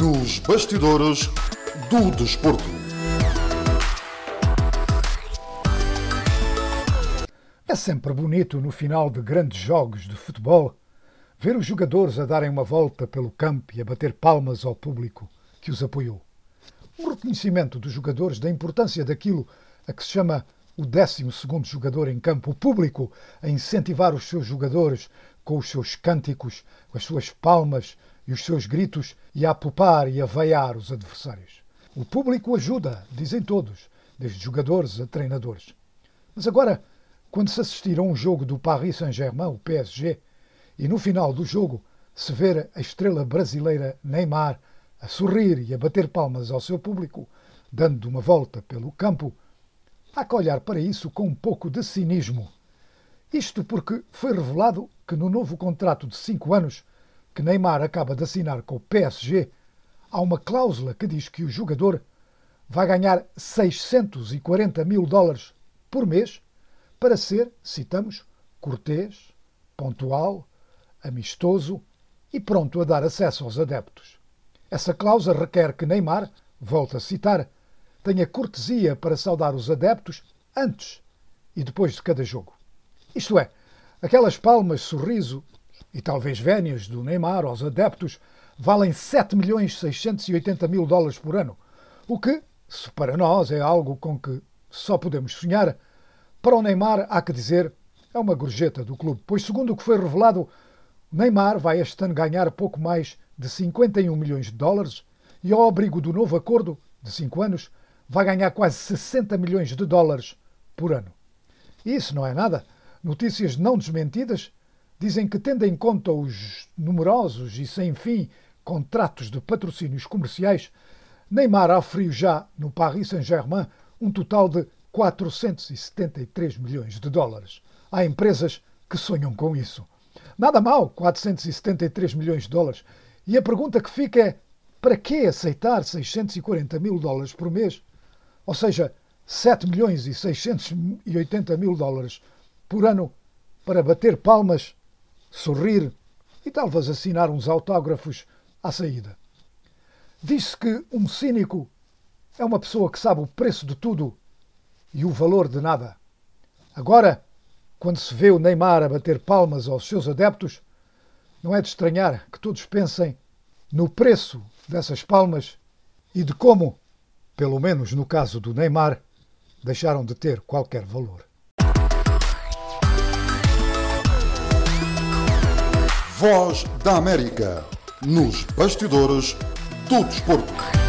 Nos bastidores do desporto. É sempre bonito no final de grandes jogos de futebol ver os jogadores a darem uma volta pelo campo e a bater palmas ao público que os apoiou. Um reconhecimento dos jogadores da importância daquilo a que se chama o 12 jogador em campo, o público a incentivar os seus jogadores com os seus cânticos, com as suas palmas e os seus gritos e a apupar e a veiar os adversários. O público ajuda, dizem todos, desde jogadores a treinadores. Mas agora, quando se assistir a um jogo do Paris Saint-Germain, o PSG, e no final do jogo se ver a estrela brasileira Neymar a sorrir e a bater palmas ao seu público, dando uma volta pelo campo, há que olhar para isso com um pouco de cinismo. Isto porque foi revelado que no novo contrato de cinco anos que Neymar acaba de assinar com o PSG, há uma cláusula que diz que o jogador vai ganhar 640 mil dólares por mês para ser, citamos, cortês, pontual, amistoso e pronto a dar acesso aos adeptos. Essa cláusula requer que Neymar, volto a citar, tenha cortesia para saudar os adeptos antes e depois de cada jogo. Isto é, aquelas palmas, sorriso e talvez vénias do Neymar aos adeptos valem 7 milhões 680 mil dólares por ano, o que, se para nós é algo com que só podemos sonhar, para o Neymar há que dizer é uma gorjeta do clube, pois segundo o que foi revelado, Neymar vai este ano ganhar pouco mais de 51 milhões de dólares e ao abrigo do novo acordo de 5 anos vai ganhar quase 60 milhões de dólares por ano. E isso não é nada. Notícias não desmentidas dizem que, tendo em conta os numerosos e sem fim contratos de patrocínios comerciais, Neymar oferiu já no Paris Saint-Germain um total de 473 milhões de dólares. Há empresas que sonham com isso. Nada mal, 473 milhões de dólares. E a pergunta que fica é: para que aceitar 640 mil dólares por mês? Ou seja, 7 milhões e 680 mil dólares por ano para bater palmas, sorrir e talvez assinar uns autógrafos à saída. Diz-se que um cínico é uma pessoa que sabe o preço de tudo e o valor de nada. Agora, quando se vê o Neymar a bater palmas aos seus adeptos, não é de estranhar que todos pensem no preço dessas palmas e de como, pelo menos no caso do Neymar, deixaram de ter qualquer valor. Voz da América. Nos bastidores do desporto.